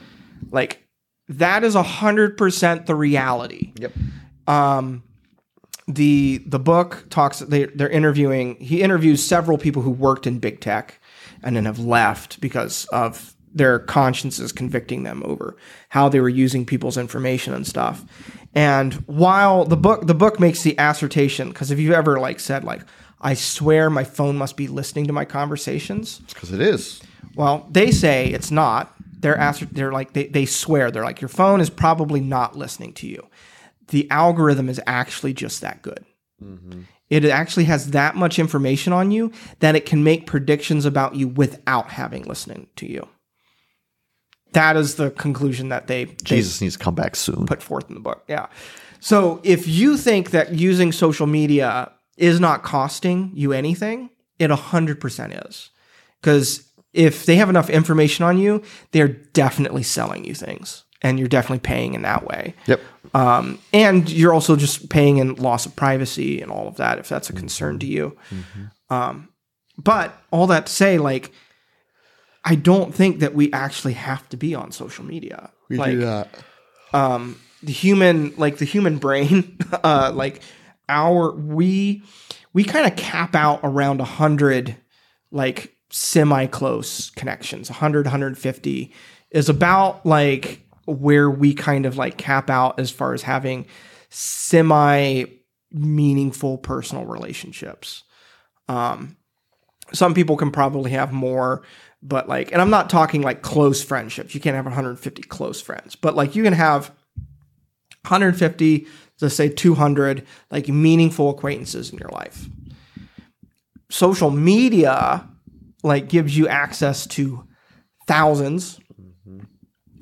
Like that is a hundred percent the reality Yep. Um, the the book talks they they're interviewing he interviews several people who worked in big tech and then have left because of their consciences convicting them over how they were using people's information and stuff and while the book the book makes the assertion because if you ever like said like i swear my phone must be listening to my conversations Because it is. well, they say it's not. They're asked, they're like they, they swear they're like your phone is probably not listening to you. The algorithm is actually just that good. Mm-hmm. It actually has that much information on you that it can make predictions about you without having listening to you. That is the conclusion that they, they Jesus needs to come back soon. put forth in the book. Yeah. So if you think that using social media is not costing you anything, it 100% is. Because if they have enough information on you, they're definitely selling you things and you're definitely paying in that way. Yep. Um, and you're also just paying in loss of privacy and all of that if that's a concern to you. Um, but all that to say, like, I don't think that we actually have to be on social media. We like, that. the human like the human brain uh like our we we kind of cap out around a 100 like semi close connections 100 150 is about like where we kind of like cap out as far as having semi meaningful personal relationships. Um some people can probably have more but like and i'm not talking like close friendships. You can't have 150 close friends but like you can have 150 let's say 200 like meaningful acquaintances in your life. Social media like gives you access to thousands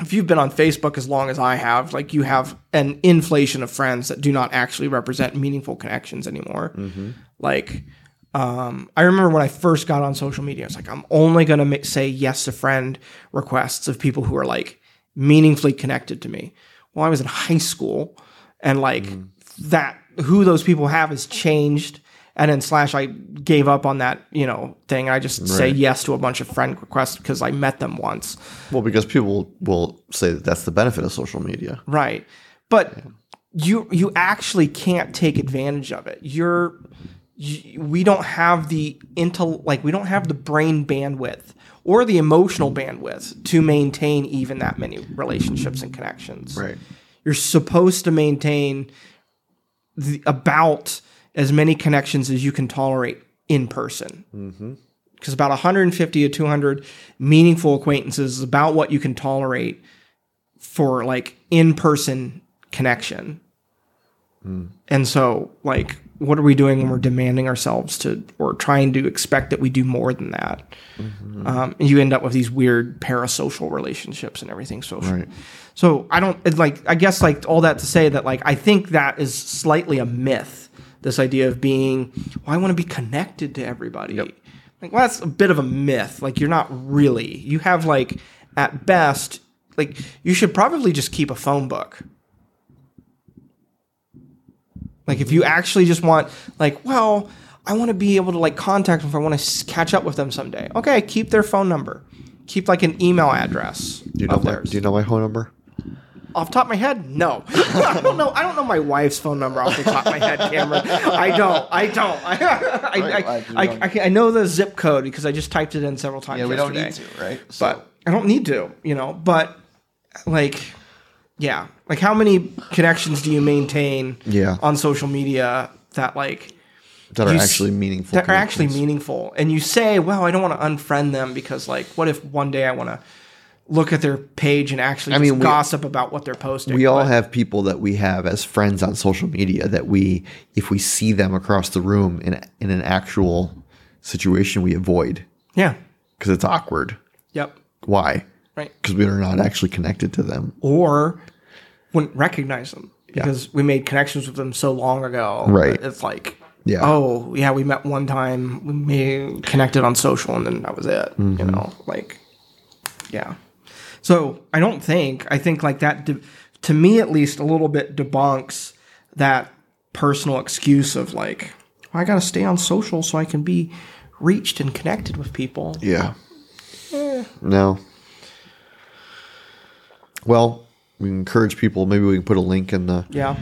if you've been on facebook as long as i have like you have an inflation of friends that do not actually represent meaningful connections anymore. Like um, I remember when I first got on social media, I was like, I'm only going to say yes to friend requests of people who are like meaningfully connected to me. Well, I was in high school and like that, who those people have has changed And then slash, I gave up on that, you know, thing. I just say yes to a bunch of friend requests because I met them once. Well, because people will say that that's the benefit of social media. Right. But you you actually can't take advantage of it. You're you, we don't have the intel like we don't have the brain bandwidth or the emotional bandwidth to maintain even that many relationships and connections. Right. You're supposed to maintain the, about as many connections as you can tolerate in person. Mm-hmm. Because about 150 to 200 meaningful acquaintances is about what you can tolerate for like in person connection. Mm. And so, like, what are we doing when we're demanding ourselves to, or trying to expect that we do more than that? Mm-hmm. Um, and you end up with these weird parasocial relationships and everything social. Right. So I don't it's like. I guess like all that to say that like I think that is slightly a myth. This idea of being, well, I want to be connected to everybody. Like, well, that's a bit of a myth. Like, you're not really. You have like, at best, like you should probably just keep a phone book. Like, if you actually just want, like, well, I want to be able to like contact them if I want to catch up with them someday. Okay, keep their phone number. Keep like an email address Do you know my, theirs. Do you know my phone number? Off the top of my head, no. I don't know. I don't know my wife's phone number off the top of my head, Cameron. I don't. I don't. I, I, I, I, I, know the zip code because I just typed it in several times. yesterday. right? But I don't need to, you know. But like, yeah, like how many connections do you maintain? Yeah. on social media that like that are actually meaningful. that are actually meaningful, and you say, well, I don't want to unfriend them because like, what if one day I want to look at their page and actually I mean, we- gossip about what they're posting? We all But- have people that we have as friends on social media that we, if we see them across the room in in an actual situation, we avoid yeah, because it's awkward. yep, Why? right. Because we are not actually connected to them. or wouldn't recognize them because we made connections with them so long ago. Right. It's like, Yeah. oh yeah, we met one time, we connected on social, and then that was it. Mm-hmm. You know, like, yeah. So I don't think I think like that. De- to me, at least, a little bit debunks that personal excuse of like, well, I got to stay on social so I can be reached and connected with people. Yeah. No. Well, we encourage people. Maybe we can put a link in the Yeah.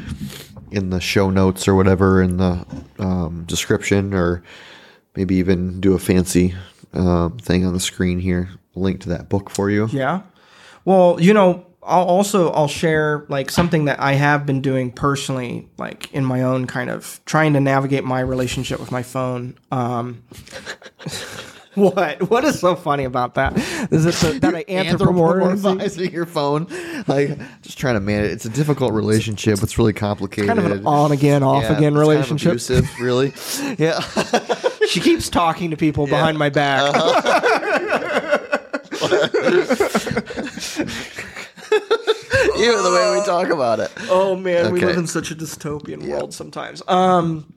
in the show notes or whatever in the um, description, or maybe even do a fancy um, thing on the screen here. Link to that book for you. Yeah. Well, you know, I'll also I'll share like something that I have been doing personally, like in my own kind of trying to navigate my relationship with my phone. Um, what? What is so funny about that? Is it the, that I anthropomorphize? Anthropomorphizing your phone, like just trying to manage. It's a difficult relationship. It's really complicated. Kind of an on again, off Yeah, again it's kind of relationship. abusive, really. yeah. she keeps talking to people behind my back. Even the way we talk about it. Oh man, we Okay. live in such a dystopian world sometimes. Um,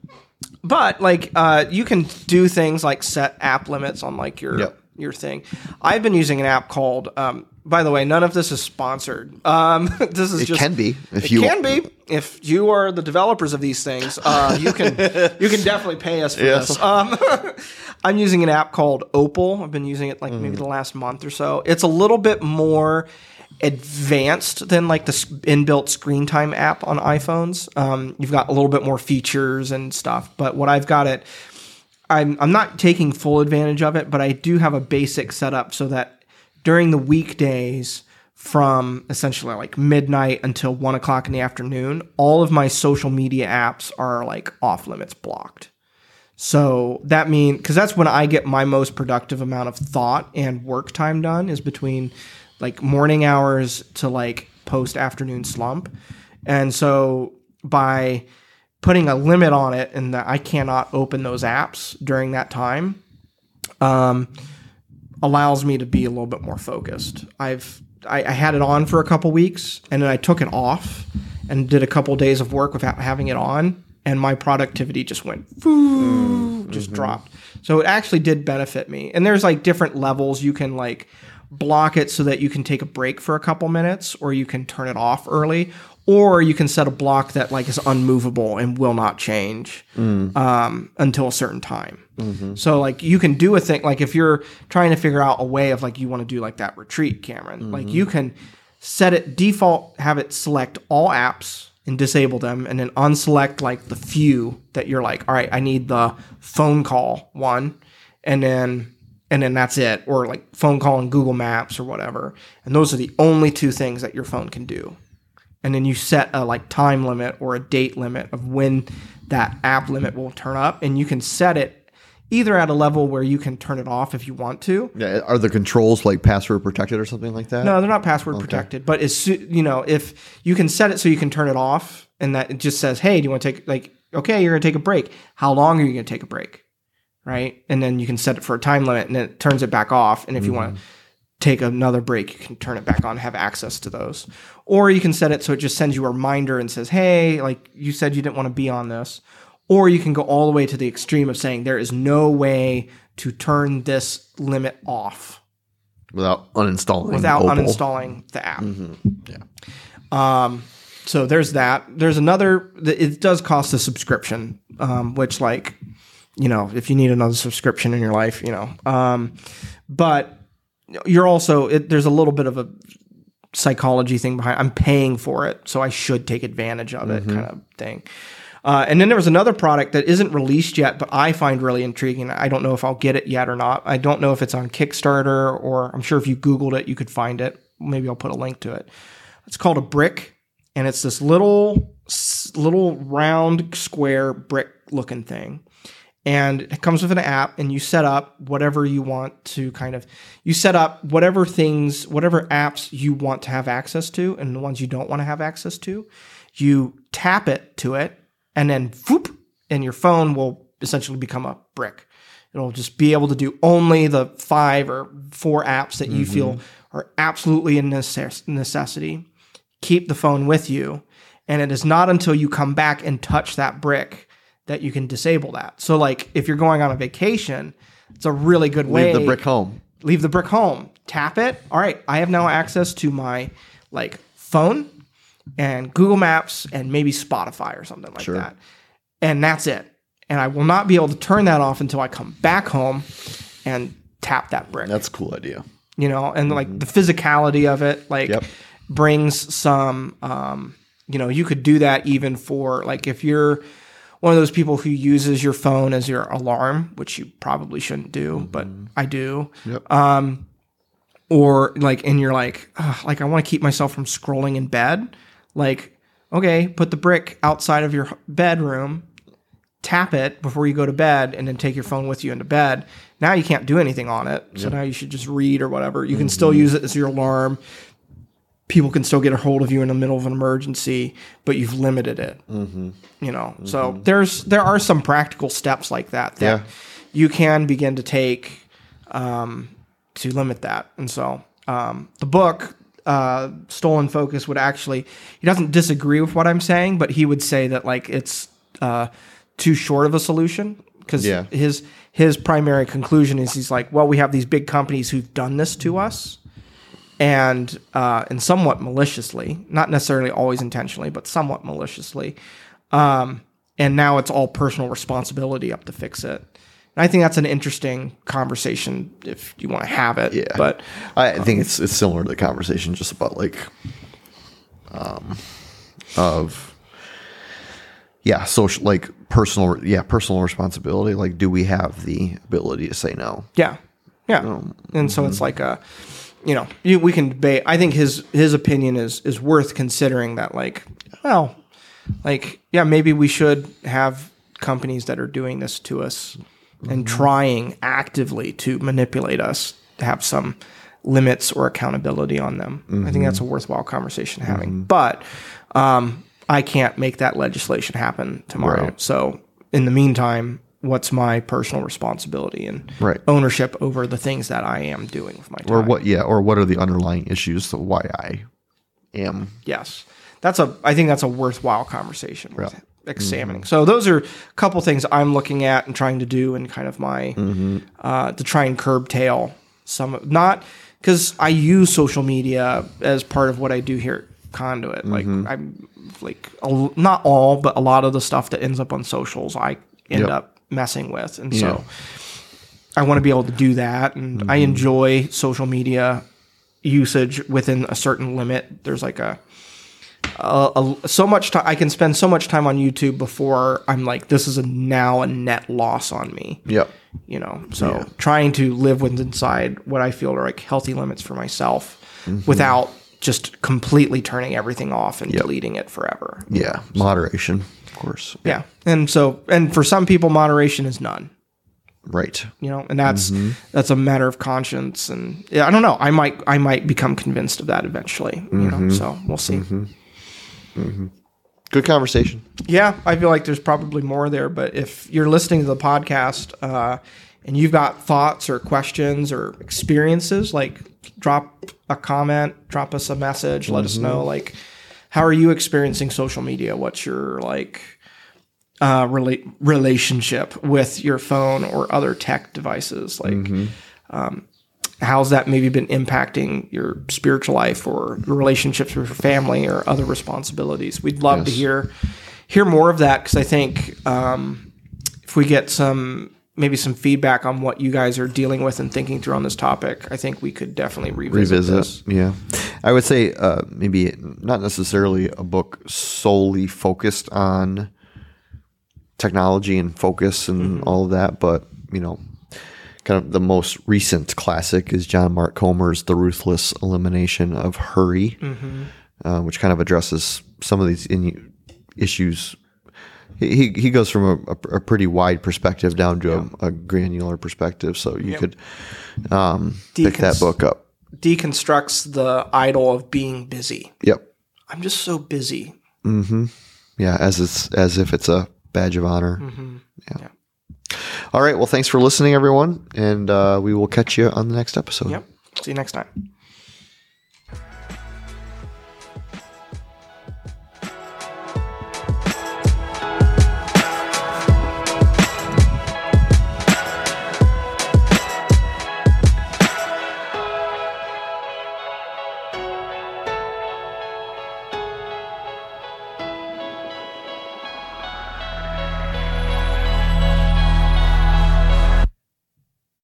but like, uh, you can do things like set app limits on like your Yep. your thing. I've been using an app called. Um, by the way, none of this is sponsored. Um, this is It just can be if it you can be if you are the developers of these things. Uh, you can you can definitely pay us for Yes. this. Um, I'm using an app called Opal. I've been using it like maybe Mm. the last month or so. It's a little bit more advanced than like the inbuilt screen time app on iPhones. Um, you've got a little bit more features and stuff. But what I've got it, I'm I'm not taking full advantage of it, but I do have a basic setup so that during the weekdays from essentially like midnight until one o'clock in the afternoon, all of my social media apps are like off limits blocked. So that means because that's when I get my most productive amount of thought and work time done is between like morning hours to like post afternoon slump. And so by putting a limit on it and that I cannot open those apps during that time um, allows me to be a little bit more focused. I've I, I had it on for a couple weeks and then I took it off and did a couple days of work without having it on and my productivity just went foo, just dropped. So it actually did benefit me. And there's like different levels you can like block it so that you can take a break for a couple minutes or you can turn it off early or you can set a block that like is unmovable and will not change mm. um, until a certain time. Mm-hmm. So like you can do a thing like if you're trying to figure out a way of like you want to do like that retreat, Cameron, like mm-hmm. you can set it default, have it select all apps and disable them, and then unselect like the few that you're like, all right, I need the phone call one, and then and then that's it, or like phone call and Google Maps or whatever, and those are the only two things that your phone can do and then you set a like time limit or a date limit of when that app limit will turn up. And you can set it either at a level where you can turn it off if you want to. Yeah, are the controls like password protected or something like that? no they're not password protected. But as you know if you can set it so you can turn it off and that it just says hey do you want to take like okay you're going to take a break. How long are you going to take a break? Right? And then you can set it for a time limit and then it turns it back off. And if you want to take another break, you can turn it back on, have access to those. Or you can set it so it just sends you a reminder and says, hey, like you said you didn't want to be on this. Or you can go all the way to the extreme of saying there is no way to turn this limit off Without uninstalling. without Opal. uninstalling the app. Yeah. Um, so there's that. There's another. It does cost a subscription, um, which like, you know, if you need another subscription in your life, you know, um, but you're also it, there's a little bit of a psychology thing behind. I'm paying for it, so I should take advantage of it, kind of thing. Uh, and then there was another product that isn't released yet, but I find really intriguing. I don't know if I'll get it yet or not. I don't know if it's on Kickstarter or I'm sure if you Googled it, you could find it. Maybe I'll put a link to it. It's called a brick, and it's this little, little round square brick looking thing. And it comes with an app, and you set up whatever you want to kind of, you set up whatever things, whatever apps you want to have access to, and the ones you don't want to have access to. You tap it to it, and then whoop, and your phone will essentially become a brick. It'll just be able to do only the five or four apps that you feel mm-hmm. are absolutely a necess- necessity. Keep the phone with you. And it is not until you come back and touch that brick that you can disable that. So, like, if you're going on a vacation, it's a really good way. To leave the brick home. Leave the brick home. Tap it. All right, I have now access to my like phone and Google Maps and maybe Spotify or something like that. And that's it. And I will not be able to turn that off until I come back home and tap that brick. That's a cool idea. you know, and like the physicality of it, like Yep. brings some, um, you know, you could do that even for like if you're one of those people who uses your phone as your alarm, which you probably shouldn't do, but I do. Yep. Um, or like, and you're like, like I want to keep myself from scrolling in bed. Like, okay, put the brick outside of your bedroom, tap it before you go to bed, and then take your phone with you into bed. Now you can't do anything on it, so now you should just read or whatever. You can still use it as your alarm. People can still get a hold of you in the middle of an emergency, but you've limited it. You know, so there's there are some practical steps like that that Yeah. you can begin to take um, to limit that. And so um, the book, uh, Stolen Focus, would actually, he doesn't disagree with what I'm saying, but he would say that like it's uh, too short of a solution because Yeah. his his primary conclusion is he's like, well, we have these big companies who've done this to us. And uh, and somewhat maliciously, not necessarily always intentionally, but somewhat maliciously, um, and now it's all personal responsibility up to fix it. And I think that's an interesting conversation if you want to have it. Yeah. But I think it's it's similar to the conversation just about like um of yeah, social like personal yeah, personal responsibility. Like do we have the ability to say no? yeah, yeah. and so it's like a, you know, you, we can debate. I think his his opinion is is worth considering. That like, well, like yeah, maybe we should have companies that are doing this to us and mm-hmm. trying actively to manipulate us to have some limits or accountability on them. I think that's a mm-hmm. worthwhile conversation having. Mm-hmm. But um, I can't make that legislation happen tomorrow. Right. So in the meantime, what's my personal responsibility and Right. ownership over the things that I am doing with my time? Or what yeah, or what are the underlying issues to why I am Yes, that's a. I think that's a worthwhile conversation. Examining. Mm-hmm. So those are a couple things I'm looking at and trying to do, and kind of my mm-hmm. uh, to try and curb tail some. Not because I use social media as part of what I do here conduit. Like mm-hmm. I'm like a, not all, but a lot of the stuff that ends up on socials, I end Yep. up messing with, and Yeah. so I want to be able to do that. And I mm-hmm. enjoy social media usage within a certain limit. There's like a a, a, so much time I can spend so much time on YouTube before I'm like this is a now a net loss on me Yep. you know so trying to live with inside what i feel are like healthy limits for myself mm-hmm. without just completely turning everything off and deleting it forever Yeah. Moderation, of course. yeah and so and for some people moderation is none Right. you know and that's mm-hmm. that's a matter of conscience and yeah i don't know i might i might become convinced of that eventually you know mm-hmm. so we'll see mm-hmm. Good conversation. Yeah, I feel like there's probably more there. But if you're listening to the podcast uh, and you've got thoughts or questions or experiences, like drop a comment, drop us a message, let us know. Like, how are you experiencing social media? What's your like uh, rela- relationship with your phone or other tech devices? Like, um, how's that maybe been impacting your spiritual life or your relationships with your family or other responsibilities? We'd love to hear hear more of that because I think um, if we get some maybe some feedback on what you guys are dealing with and thinking through on this topic, I think we could definitely revisit, revisit. this. Yeah, I would say uh, maybe not necessarily a book solely focused on technology and focus and all of that, but you know, kind of the most recent classic is John Mark Comer's "The Ruthless Elimination of Hurry," uh, which kind of addresses some of these in- issues. He, he goes from a, a, a pretty wide perspective down to a, a granular perspective, so you could um, pick that book up. Deconstructs the idol of being busy. Yep. I'm just so busy. Hmm. Yeah, as it's as if it's a badge of honor. Mm-hmm. Yeah. All right. Well, thanks for listening, everyone, and uh, we will catch you on the next episode. Yep. See you next time.